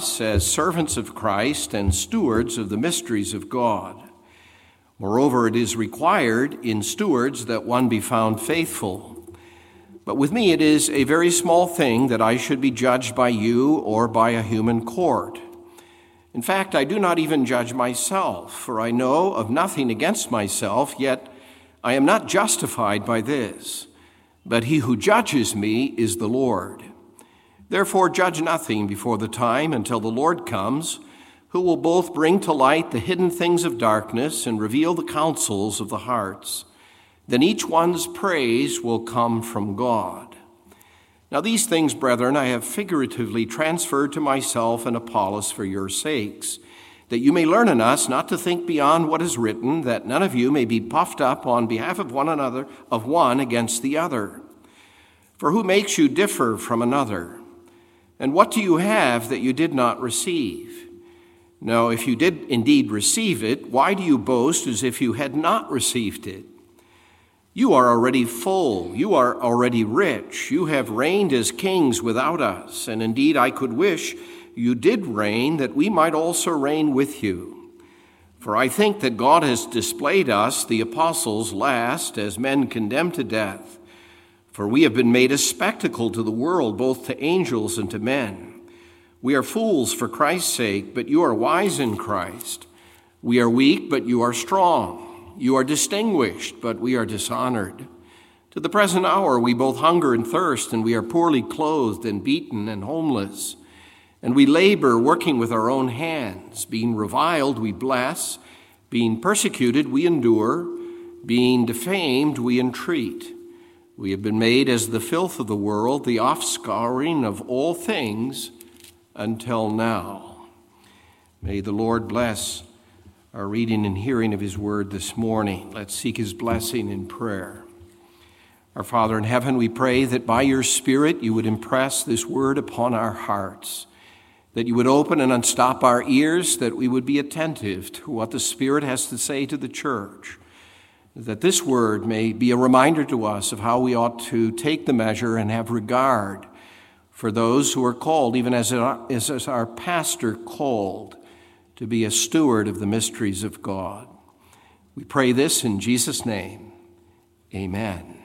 us as servants of Christ and stewards of the mysteries of God. Moreover, it is required in stewards that one be found faithful. But with me, it is a very small thing that I should be judged by you or by a human court. In fact, I do not even judge myself, for I know of nothing against myself, yet I am not justified by this. But he who judges me is the Lord. Therefore, judge nothing before the time until the Lord comes, who will both bring to light the hidden things of darkness and reveal the counsels of the hearts. Then each one's praise will come from God. Now, these things, brethren, I have figuratively transferred to myself and Apollos for your sakes, that you may learn in us not to think beyond what is written, that none of you may be puffed up on behalf of one another, of one against the other. For who makes you differ from another? And what do you have that you did not receive? No, if you did indeed receive it, why do you boast as if you had not received it? You are already full. You are already rich. You have reigned as kings without us. And indeed, I could wish you did reign, that we might also reign with you. For I think that God has displayed us, the apostles, last as men condemned to death for we have been made a spectacle to the world, both to angels and to men. We are fools for Christ's sake, but you are wise in Christ. We are weak, but you are strong. You are distinguished, but we are dishonored. To the present hour, we both hunger and thirst, and we are poorly clothed and beaten and homeless. And we labor, working with our own hands. Being reviled, we bless. Being persecuted, we endure. Being defamed, we entreat. We have been made as the filth of the world, the offscouring of all things until now. May the Lord bless our reading and hearing of his word this morning. Let's seek his blessing in prayer. Our Father in heaven, we pray that by your Spirit you would impress this word upon our hearts, that you would open and unstop our ears, that we would be attentive to what the Spirit has to say to the church that this word may be a reminder to us of how we ought to take the measure and have regard for those who are called, even as, as our pastor called, to be a steward of the mysteries of God. We pray this in Jesus' name. Amen.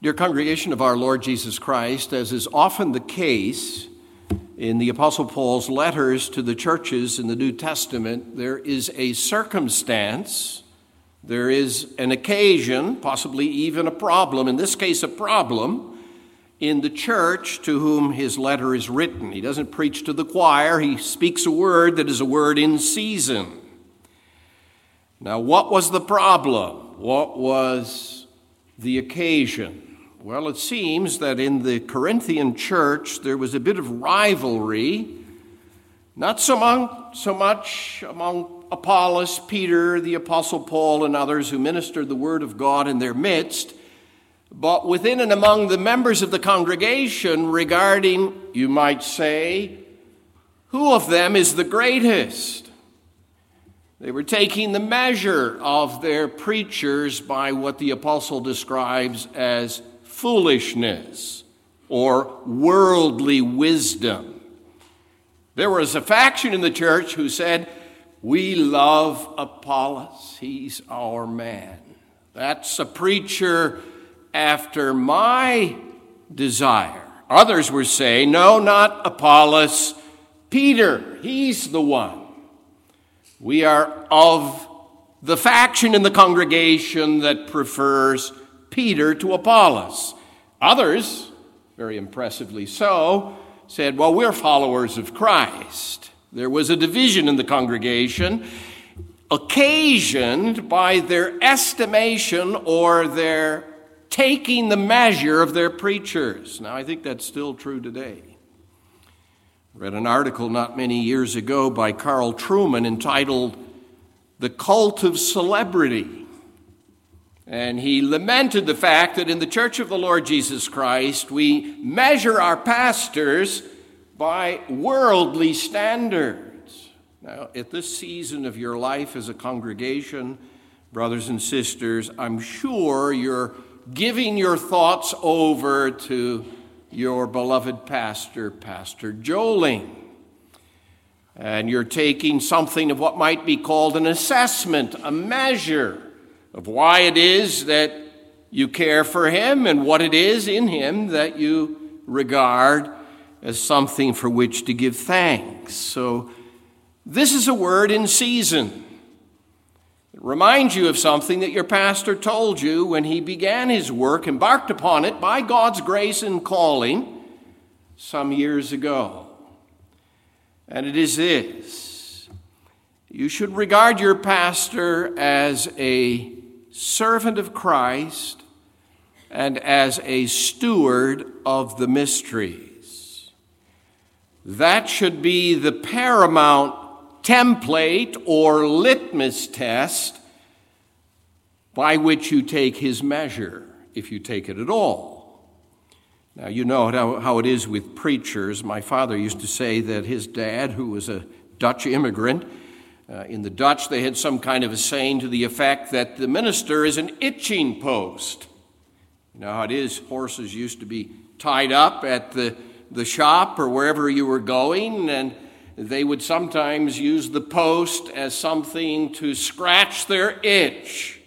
Dear congregation of our Lord Jesus Christ, as is often the case, in the Apostle Paul's letters to the churches in the New Testament, there is a circumstance, there is an occasion, possibly even a problem, in this case, a problem, in the church to whom his letter is written. He doesn't preach to the choir, he speaks a word that is a word in season. Now, what was the problem? What was the occasion? Well, it seems that in the Corinthian church there was a bit of rivalry, not so, among, so much among Apollos, Peter, the Apostle Paul, and others who ministered the Word of God in their midst, but within and among the members of the congregation regarding, you might say, who of them is the greatest? They were taking the measure of their preachers by what the apostle describes as foolishness or worldly wisdom. There was a faction in the church who said, We love Apollos, he's our man. That's a preacher after my desire. Others were saying, No, not Apollos, Peter, he's the one. We are of the faction in the congregation that prefers Peter to Apollos. Others, very impressively so, said, Well, we're followers of Christ. There was a division in the congregation occasioned by their estimation or their taking the measure of their preachers. Now, I think that's still true today. I read an article not many years ago by Carl Trueman entitled The Cult of Celebrity. And he lamented the fact that in the Church of the Lord Jesus Christ, we measure our pastors by worldly standards. Now, at this season of your life as a congregation, brothers and sisters, I'm sure you're giving your thoughts over to your beloved pastor, Pastor Joling. And you're taking something of what might be called an assessment, a measure of why it is that you care for him and what it is in him that you regard as something for which to give thanks. So, this is a word in season. It reminds you of something that your pastor told you when he began his work, embarked upon it by God's grace and calling some years ago. And it is this you should regard your pastor as a servant of Christ and as a steward of the mysteries. That should be the paramount template or litmus test by which you take his measure, if you take it at all. Now, you know how, it is with preachers. My father used to say that his dad, who was a Dutch immigrant, uh, in the Dutch, they had some kind of a saying to the effect that the minister is an itching post. You know how it is, horses used to be tied up at the, the shop or wherever you were going, and they would sometimes use the post as something to scratch their itch.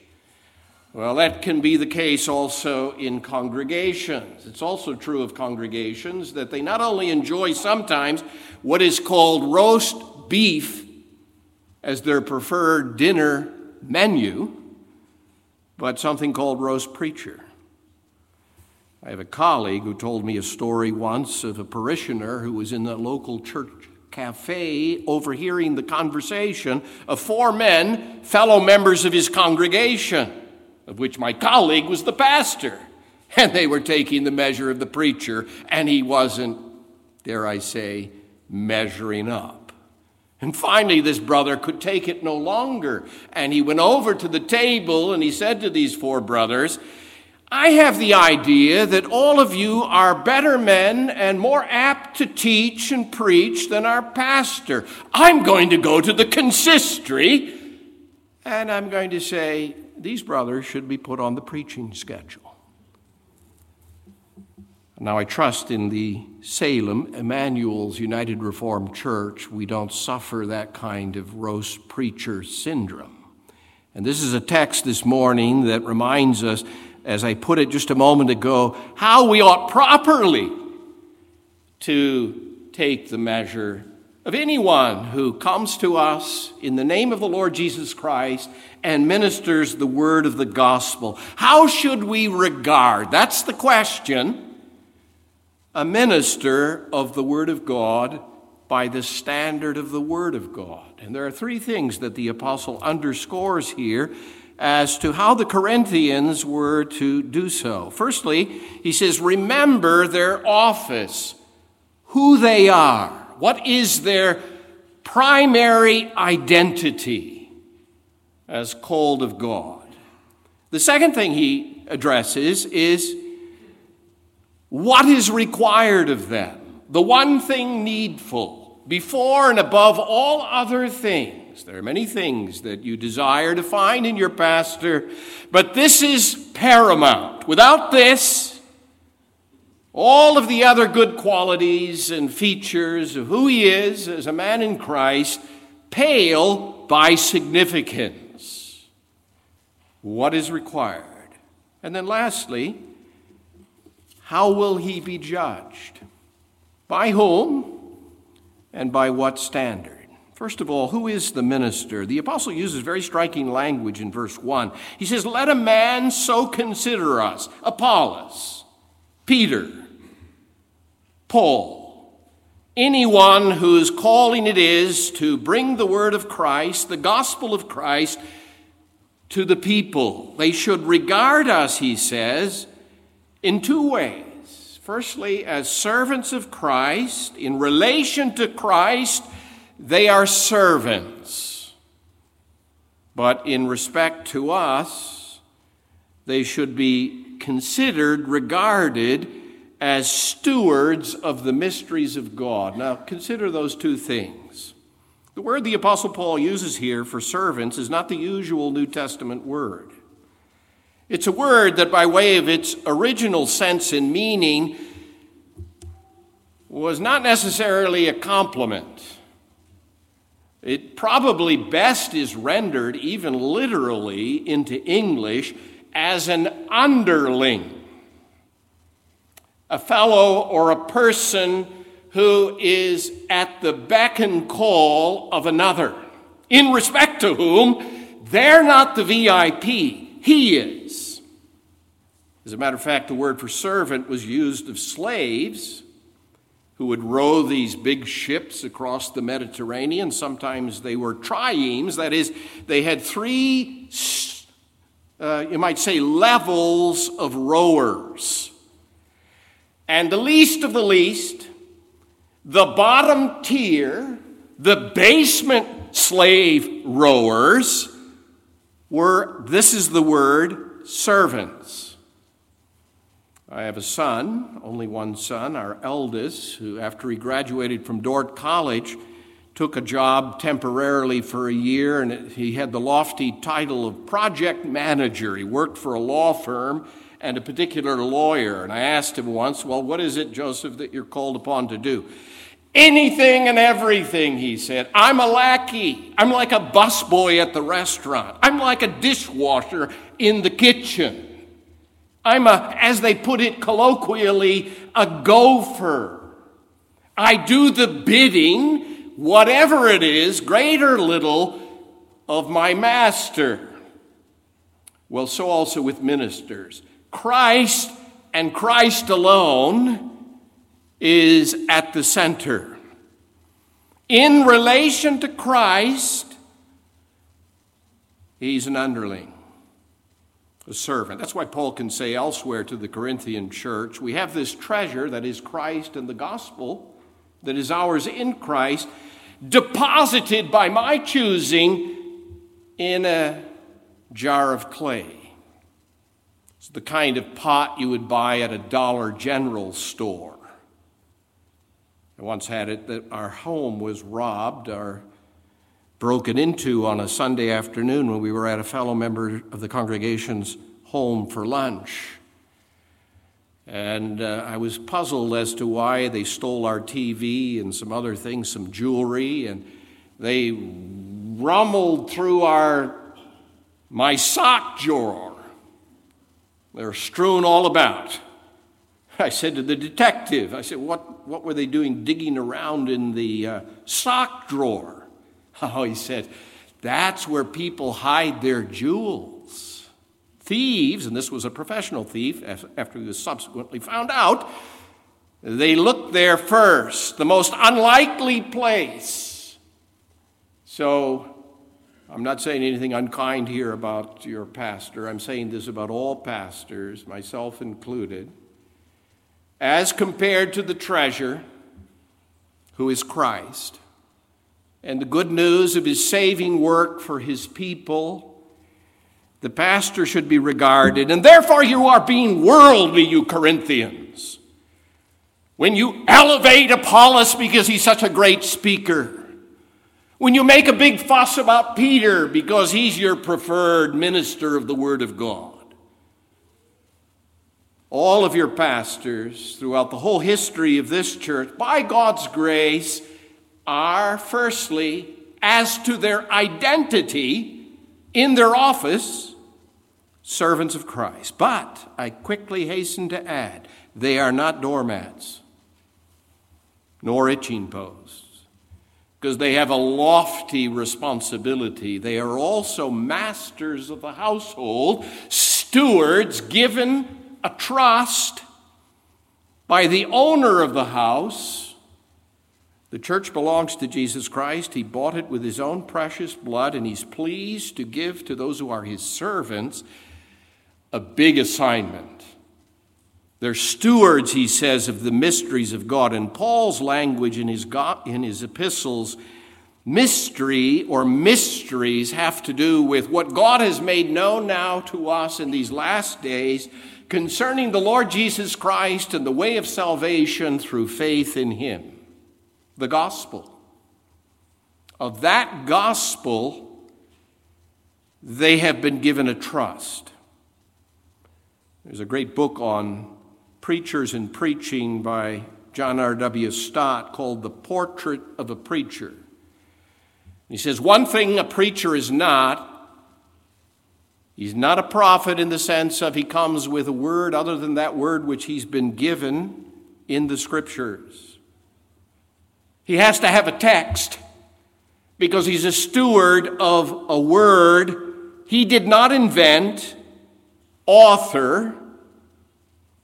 Well, that can be the case also in congregations. It's also true of congregations that they not only enjoy sometimes what is called roast beef as their preferred dinner menu, but something called roast preacher. I have a colleague who told me a story once of a parishioner who was in the local church cafe overhearing the conversation of four men, fellow members of his congregation, of which my colleague was the pastor. And they were taking the measure of the preacher, and he wasn't, dare I say, measuring up. And finally, this brother could take it no longer. And he went over to the table and he said to these four brothers, I have the idea that all of you are better men and more apt to teach and preach than our pastor. I'm going to go to the consistory and I'm going to say these brothers should be put on the preaching schedule. Now, I trust in the Salem Emmanuel's United Reformed Church, we don't suffer that kind of roast preacher syndrome. And this is a text this morning that reminds us as I put it just a moment ago, how we ought properly to take the measure of anyone who comes to us in the name of the Lord Jesus Christ and ministers the word of the gospel. How should we regard? That's the question. A minister of the word of God by the standard of the word of God. And there are three things that the apostle underscores here as to how the Corinthians were to do so. Firstly, he says, Remember their office, who they are, what is their primary identity as called of God. The second thing he addresses is what is required of them, the one thing needful, before and above all other things. There are many things that you desire to find in your pastor, but this is paramount. Without this, all of the other good qualities and features of who he is as a man in Christ pale by significance. What is required? And then, lastly, how will he be judged? By whom and by what standard? First of all, who is the minister? The apostle uses very striking language in verse 1. He says, Let a man so consider us Apollos, Peter, Paul, anyone whose calling it is to bring the word of Christ, the gospel of Christ, to the people. They should regard us, he says, in two ways. Firstly, as servants of Christ, in relation to Christ they are servants. But in respect to us, they should be considered, regarded as stewards of the mysteries of God. Now, consider those two things. The word the Apostle Paul uses here for servants is not the usual New Testament word. It's a word that, by way of its original sense and meaning, was not necessarily a compliment. It probably best is rendered, even literally, into English as an underling, a fellow or a person who is at the beck and call of another, in respect to whom they're not the VIP, he is. As a matter of fact, the word for servant was used of slaves who would row these big ships across the Mediterranean. Sometimes they were triremes, that is, they had three, uh, you might say, levels of rowers. And the least of the least, the bottom tier, the basement slave rowers, were, this is the word, servants. I have a son, only one son, our eldest, who, after he graduated from Dordt College, took a job temporarily for a year, and he had the lofty title of project manager. He worked for a law firm and a particular lawyer. And I asked him once, Well, what is it, Joseph, that you're called upon to do? Anything and everything, he said. I'm a lackey. I'm like a busboy at the restaurant. I'm like a dishwasher in the kitchen. I'm a, as they put it colloquially, a gopher. I do the bidding, whatever it is, great or little, of my master. Well, so also with ministers. Christ and Christ alone is at the center. In relation to Christ, he's an underling a servant. That's why Paul can say elsewhere to the Corinthian church we have this treasure that is Christ and the gospel, that is ours in Christ, deposited by my choosing in a jar of clay. It's the kind of pot you would buy at a Dollar General store. I once had it that our home was robbed, our broken into on a Sunday afternoon when we were at a fellow member of the congregation's home for lunch. And uh, I was puzzled as to why they stole our TV and some other things, some jewelry, and they rumbled through our my sock drawer. They're strewn all about. I said to the detective, I said, what, what were they doing digging around in the uh, sock drawer? Oh, he said, that's where people hide their jewels. Thieves, and this was a professional thief after he was subsequently found out, they looked there first, the most unlikely place. So, I'm not saying anything unkind here about your pastor. I'm saying this about all pastors, myself included. As compared to the treasure, who is Christ, and the good news of his saving work for his people, the pastor should be regarded, and therefore you are being worldly, you Corinthians. When you elevate Apollos because he's such a great speaker, when you make a big fuss about Peter because he's your preferred minister of the Word of God, all of your pastors throughout the whole history of this church, by God's grace, are firstly, as to their identity in their office, servants of Christ. But I quickly hasten to add, they are not doormats nor itching posts because they have a lofty responsibility. They are also masters of the household, stewards given a trust by the owner of the house the church belongs to Jesus Christ. He bought it with his own precious blood, and he's pleased to give to those who are his servants a big assignment. They're stewards, he says, of the mysteries of God. In Paul's language in his, God, in his epistles, mystery or mysteries have to do with what God has made known now to us in these last days concerning the Lord Jesus Christ and the way of salvation through faith in him the gospel. Of that gospel, they have been given a trust. There's a great book on preachers and preaching by John R.W. Stott called The Portrait of a Preacher. He says, One thing a preacher is not, he's not a prophet in the sense of he comes with a word other than that word which he's been given in the scriptures. He has to have a text because he's a steward of a word he did not invent, author,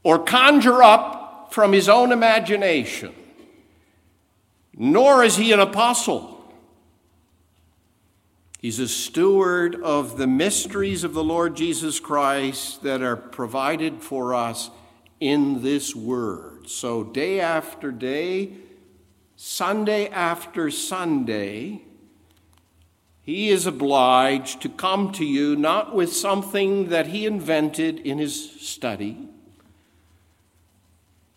or conjure up from his own imagination. Nor is he an apostle. He's a steward of the mysteries of the Lord Jesus Christ that are provided for us in this word. So, day after day, Sunday after Sunday, he is obliged to come to you not with something that he invented in his study,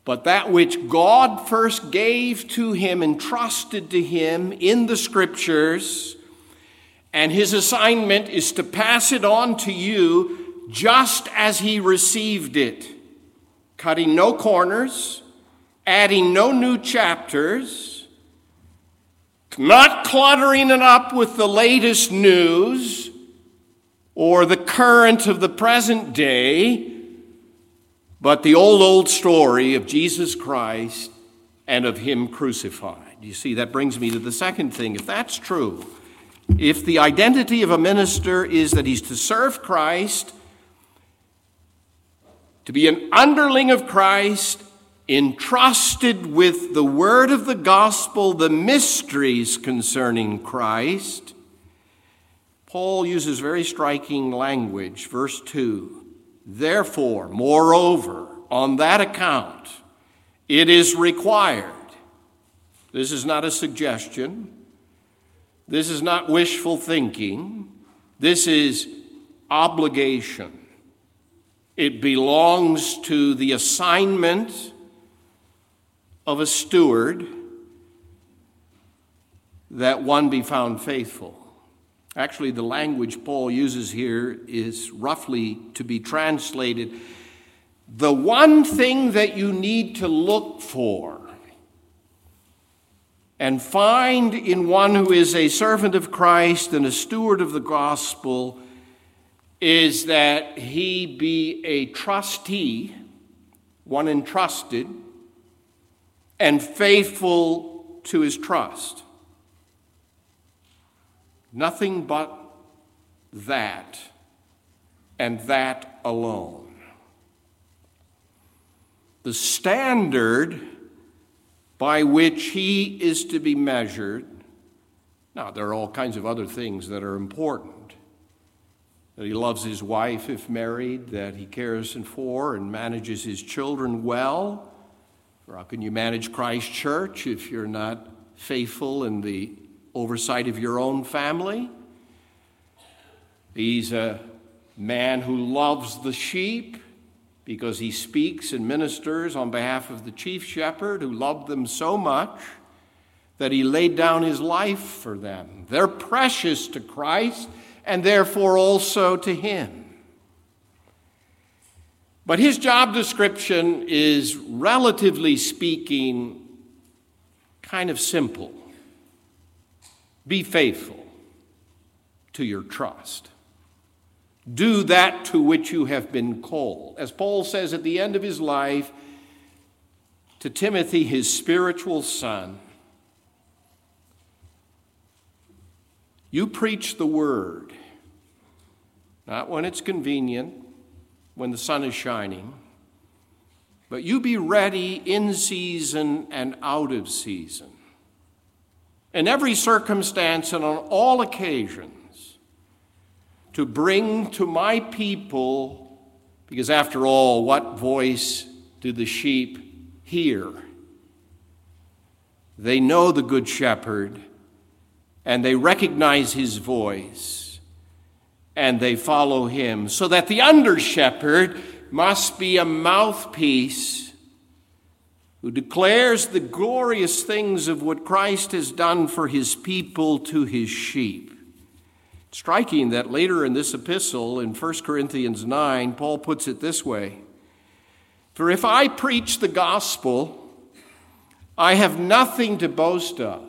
but that which God first gave to him, entrusted to him in the scriptures and his assignment is to pass it on to you just as he received it, cutting no corners, adding no new chapters, not cluttering it up with the latest news or the current of the present day, but the old, old story of Jesus Christ and of him crucified. You see, that brings me to the second thing. If that's true, if the identity of a minister is that he's to serve Christ, to be an underling of Christ, entrusted with the word of the gospel, the mysteries concerning Christ, Paul uses very striking language. Verse 2 Therefore, moreover, on that account, it is required. This is not a suggestion. This is not wishful thinking. This is obligation. It belongs to the assignment of a steward that one be found faithful. Actually, the language Paul uses here is roughly to be translated the one thing that you need to look for and find in one who is a servant of Christ and a steward of the gospel is that he be a trustee, one entrusted, and faithful to his trust. Nothing but that, and that alone. The standard by which he is to be measured. Now, there are all kinds of other things that are important. That he loves his wife if married, that he cares for and manages his children well. Or how can you manage Christ Church if you're not faithful in the oversight of your own family? He's a man who loves the sheep because he speaks and ministers on behalf of the chief shepherd who loved them so much that he laid down his life for them. They're precious to Christ and therefore also to him. But his job description is, relatively speaking, kind of simple be faithful to your trust. Do that to which you have been called. As Paul says at the end of his life to Timothy, his spiritual son, you preach the word, not when it's convenient, when the sun is shining, but you be ready in season and out of season. In every circumstance and on all occasions, to bring to my people, because after all, what voice do the sheep hear? They know the Good Shepherd and they recognize his voice and they follow him, so that the under shepherd must be a mouthpiece who declares the glorious things of what Christ has done for his people to his sheep. Striking that later in this epistle, in 1 Corinthians 9, Paul puts it this way For if I preach the gospel, I have nothing to boast of.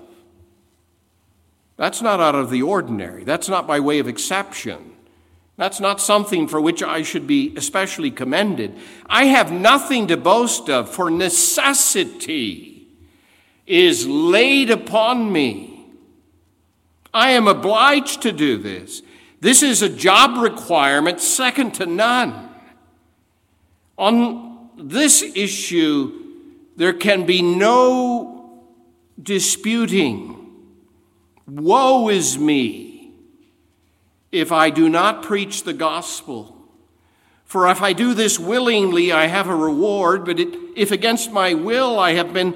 That's not out of the ordinary. That's not by way of exception. That's not something for which I should be especially commended. I have nothing to boast of, for necessity is laid upon me. I am obliged to do this. This is a job requirement second to none. On this issue, there can be no disputing. Woe is me if I do not preach the gospel. For if I do this willingly, I have a reward, but it, if against my will I have been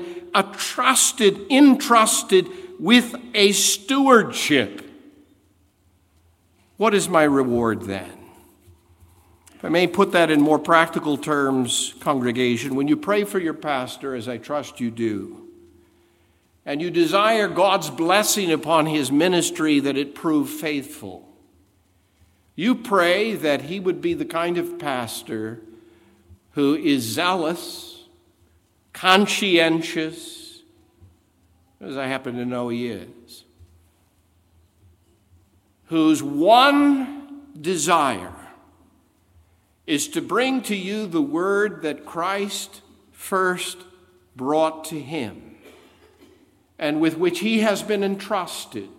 trusted, entrusted with a stewardship, what is my reward then? If I may put that in more practical terms, congregation, when you pray for your pastor, as I trust you do, and you desire God's blessing upon his ministry that it prove faithful. You pray that he would be the kind of pastor who is zealous, conscientious, as I happen to know he is, whose one desire is to bring to you the word that Christ first brought to him and with which he has been entrusted.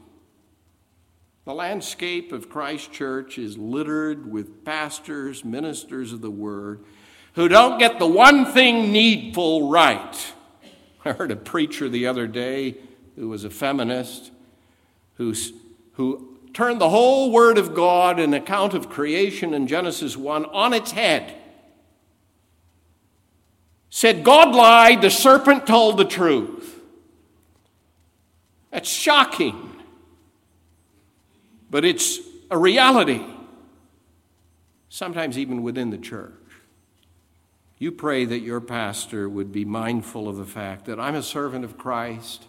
The landscape of Christ Church is littered with pastors, ministers of the word, who don't get the one thing needful right. I heard a preacher the other day who was a feminist who, who turned the whole Word of God, an account of creation in Genesis 1, on its head. Said God lied, the serpent told the truth. That's shocking. But it's a reality, sometimes even within the church. You pray that your pastor would be mindful of the fact that I'm a servant of Christ.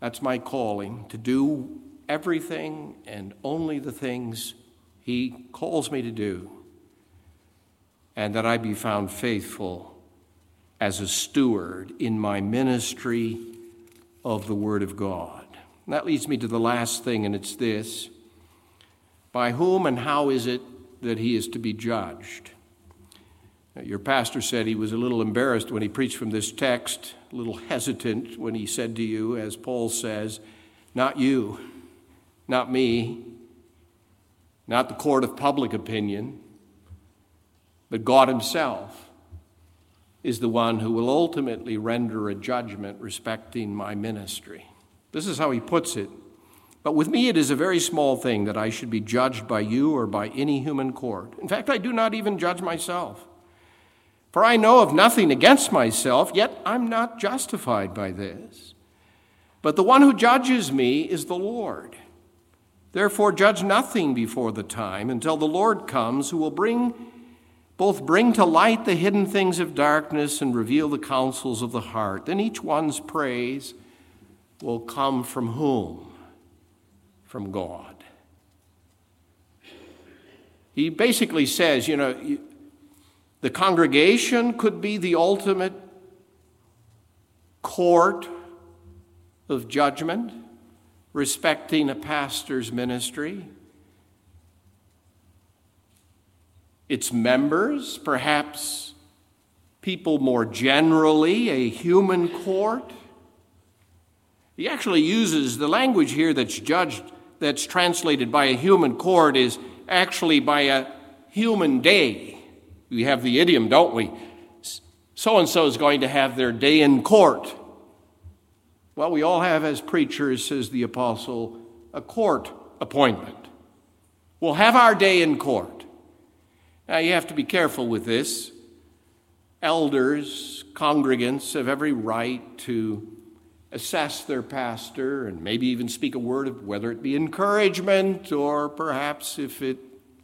That's my calling to do everything and only the things he calls me to do, and that I be found faithful as a steward in my ministry of the Word of God. That leads me to the last thing, and it's this By whom and how is it that he is to be judged? Your pastor said he was a little embarrassed when he preached from this text, a little hesitant when he said to you, as Paul says, Not you, not me, not the court of public opinion, but God Himself is the one who will ultimately render a judgment respecting my ministry. This is how he puts it. But with me, it is a very small thing that I should be judged by you or by any human court. In fact, I do not even judge myself. For I know of nothing against myself, yet I'm not justified by this. But the one who judges me is the Lord. Therefore, judge nothing before the time until the Lord comes, who will bring both bring to light the hidden things of darkness and reveal the counsels of the heart. Then each one's praise will come from whom? From God. He basically says, you know, the congregation could be the ultimate court of judgment respecting a pastor's ministry. its members, perhaps people more generally, a human court. He actually uses the language here that's judged, that's translated by a human court, is actually by a human day. We have the idiom, don't we? So and so is going to have their day in court. Well, we all have, as preachers, says the apostle, a court appointment. We'll have our day in court. Now, you have to be careful with this. Elders, congregants have every right to assess their pastor and maybe even speak a word of whether it be encouragement or perhaps if it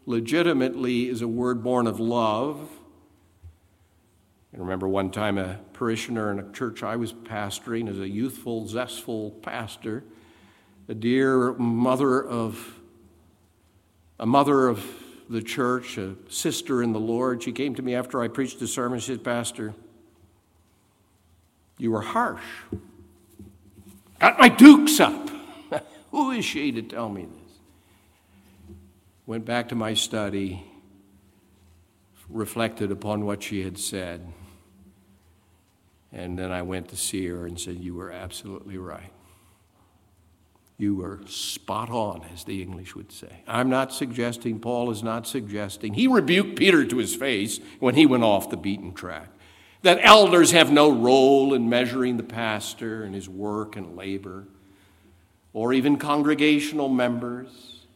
legitimately is a word born of love. I remember one time a parishioner in a church I was pastoring as a youthful, zestful pastor, a dear mother of a mother of the church, a sister in the Lord. She came to me after I preached the sermon. She said, Pastor, You were harsh. Got my dukes up. Who is she to tell me this? Went back to my study, reflected upon what she had said, and then I went to see her and said, You were absolutely right. You were spot on, as the English would say. I'm not suggesting, Paul is not suggesting. He rebuked Peter to his face when he went off the beaten track that elders have no role in measuring the pastor and his work and labor, or even congregational members.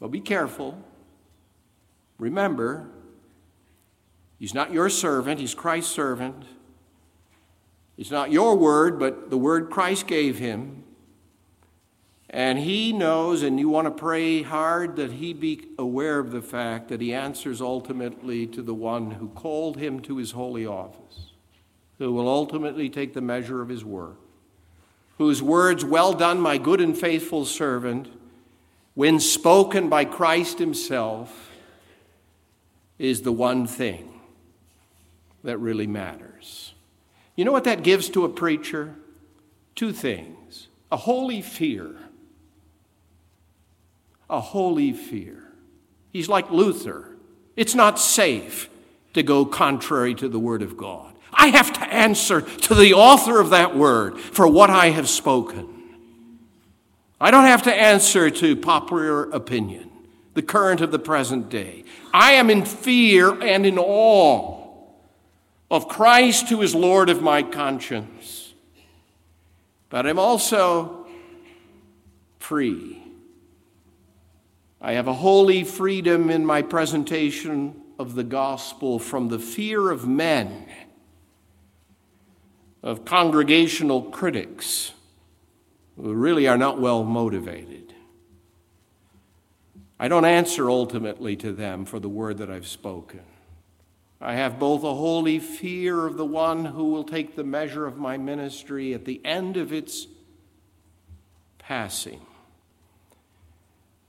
But be careful. Remember, he's not your servant, he's Christ's servant. It's not your word, but the word Christ gave him. And he knows, and you want to pray hard that he be aware of the fact that he answers ultimately to the one who called him to his holy office, who will ultimately take the measure of his work, whose words, Well done, my good and faithful servant, when spoken by Christ himself, is the one thing that really matters. You know what that gives to a preacher? Two things a holy fear a holy fear. He's like Luther. It's not safe to go contrary to the Word of God. I have to answer to the author of that word for what I have spoken. I don't have to answer to popular opinion, the current of the present day. I am in fear and in awe of Christ who is Lord of my conscience. But I'm also free I have a holy freedom in my presentation of the gospel from the fear of men, of congregational critics who really are not well motivated. I don't answer ultimately to them for the word that I've spoken. I have both a holy fear of the one who will take the measure of my ministry at the end of its passing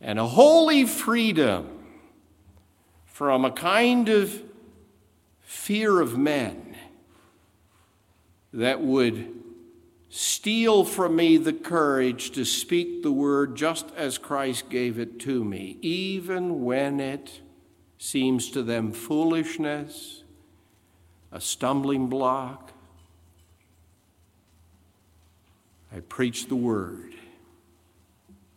and a holy freedom from a kind of fear of men that would steal from me the courage to speak the word just as Christ gave it to me, even when it seems to them foolishness, a stumbling block. I preach the word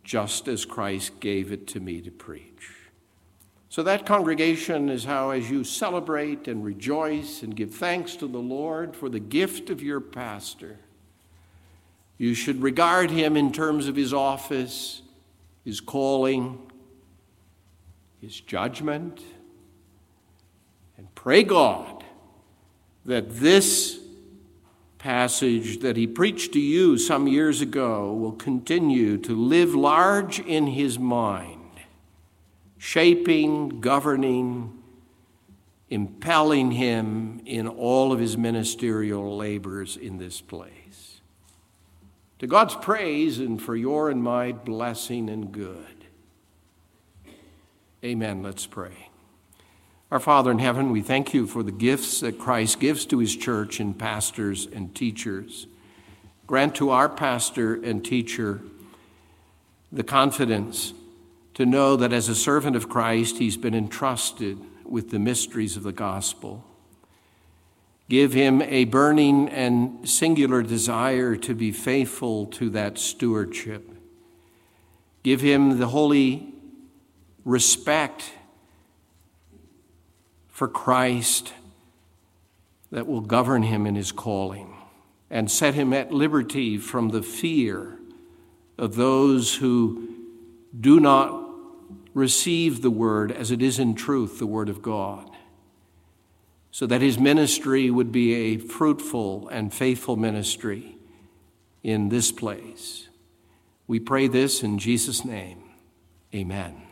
just as Christ gave it to me to preach. So, that congregation is how, as you celebrate and rejoice and give thanks to the Lord for the gift of your pastor, you should regard him in terms of his office, his calling, his judgment, and pray God that this passage that he preached to you some years ago will continue to live large in his mind, shaping, governing, impelling him in all of his ministerial labors in this place. To God's praise and for your and my blessing and good. Amen. Let's pray. Our Father in heaven, we thank you for the gifts that Christ gives to his church in pastors and teachers. Grant to our pastor and teacher the confidence to know that as a servant of Christ, he's been entrusted with the mysteries of the gospel. Give him a burning and singular desire to be faithful to that stewardship. Give him the holy respect for Christ that will govern him in his calling and set him at liberty from the fear of those who do not receive the word as it is in truth, the word of God, so that his ministry would be a fruitful and faithful ministry in this place. We pray this in Jesus' name. Amen.